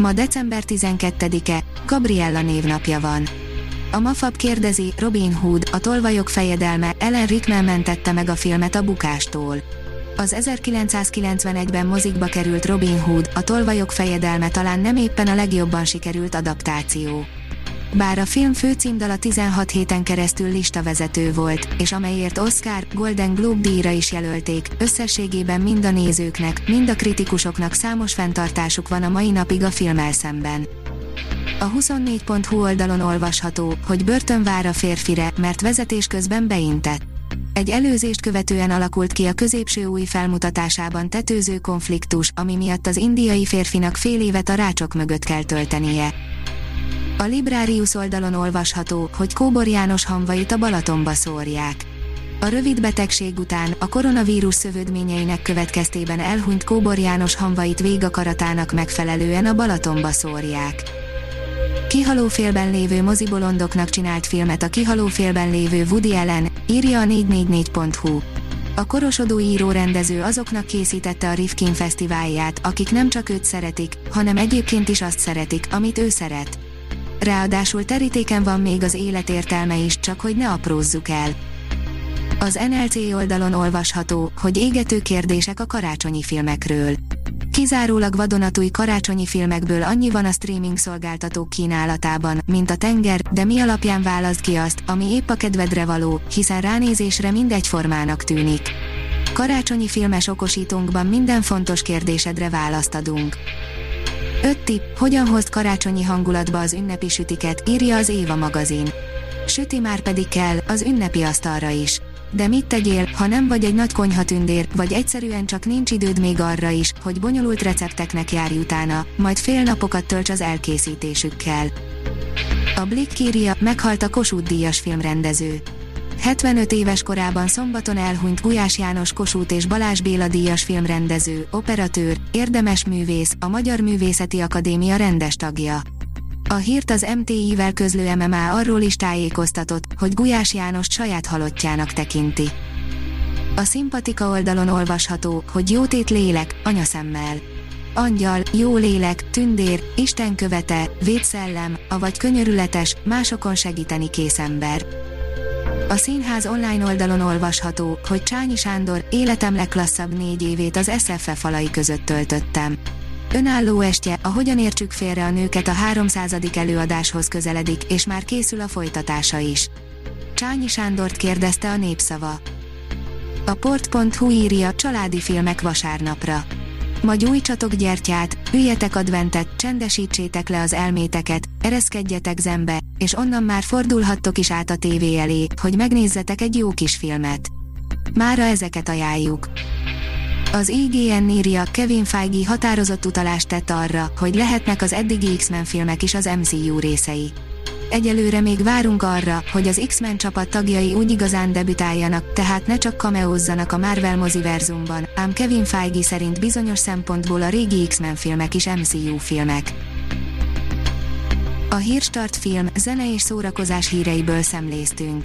Ma december 12-e, Gabriella névnapja van. A Mafab kérdezi, Robin Hood, a tolvajok fejedelme, Ellen Rickman mentette meg a filmet a bukástól. Az 1991-ben mozikba került Robin Hood, a tolvajok fejedelme talán nem éppen a legjobban sikerült adaptáció. Bár a film főcímdala 16 héten keresztül listavezető volt, és amelyért Oscar, Golden Globe díjra is jelölték, összességében mind a nézőknek, mind a kritikusoknak számos fenntartásuk van a mai napig a filmmel szemben. A 24.hu oldalon olvasható, hogy börtön vár a férfire, mert vezetés közben beintett. Egy előzést követően alakult ki a középső új felmutatásában tetőző konfliktus, ami miatt az indiai férfinak fél évet a rácsok mögött kell töltenie. A Librarius oldalon olvasható, hogy Kóbor János hamvait a Balatonba szórják. A rövid betegség után a koronavírus szövődményeinek következtében elhunyt Kóbor János hamvait végakaratának megfelelően a Balatonba szórják. Kihalófélben lévő mozibolondoknak csinált filmet a kihalófélben lévő Woody Allen, írja a 444.hu. A korosodó író rendező azoknak készítette a Rifkin fesztiválját, akik nem csak őt szeretik, hanem egyébként is azt szeretik, amit ő szeret. Ráadásul terítéken van még az élet értelme is, csak hogy ne aprózzuk el. Az NLC oldalon olvasható, hogy égető kérdések a karácsonyi filmekről. Kizárólag vadonatúj karácsonyi filmekből annyi van a streaming szolgáltatók kínálatában, mint a tenger, de mi alapján választ ki azt, ami épp a kedvedre való, hiszen ránézésre mindegyformának tűnik. Karácsonyi filmes okosítónkban minden fontos kérdésedre választ adunk. 5 tipp, hogyan hozd karácsonyi hangulatba az ünnepi sütiket, írja az Éva magazin. Süti már pedig kell, az ünnepi asztalra is. De mit tegyél, ha nem vagy egy nagy konyhatündér, vagy egyszerűen csak nincs időd még arra is, hogy bonyolult recepteknek járj utána, majd fél napokat tölts az elkészítésükkel. A Blick írja, meghalt a Kossuth Díjas filmrendező. 75 éves korában szombaton elhunyt Gulyás János Kossuth és Balázs Béla díjas filmrendező, operatőr, érdemes művész, a Magyar Művészeti Akadémia rendes tagja. A hírt az MTI-vel közlő MMA arról is tájékoztatott, hogy Gulyás János saját halottjának tekinti. A szimpatika oldalon olvasható, hogy jótét lélek, anyaszemmel. Angyal, jó lélek, tündér, Isten követe, védszellem, avagy könyörületes, másokon segíteni kész ember. A színház online oldalon olvasható, hogy Csányi Sándor életem legklasszabb négy évét az SFF falai között töltöttem. Önálló estje, a Hogyan értsük félre a nőket a 300. előadáshoz közeledik, és már készül a folytatása is. Csányi Sándort kérdezte a népszava. A port.hu írja családi filmek vasárnapra. Ma gyújtsatok gyertyát, üljetek adventet, csendesítsétek le az elméteket, ereszkedjetek zembe, és onnan már fordulhattok is át a tévé elé, hogy megnézzetek egy jó kis filmet. Mára ezeket ajánljuk. Az IGN írja, Kevin Feige határozott utalást tett arra, hogy lehetnek az eddigi X-Men filmek is az MCU részei. Egyelőre még várunk arra, hogy az X-Men csapat tagjai úgy igazán debütáljanak, tehát ne csak kameózzanak a Marvel moziverzumban, ám Kevin Feige szerint bizonyos szempontból a régi X-Men filmek is MCU filmek. A Hírstart film, zene és szórakozás híreiből szemléztünk.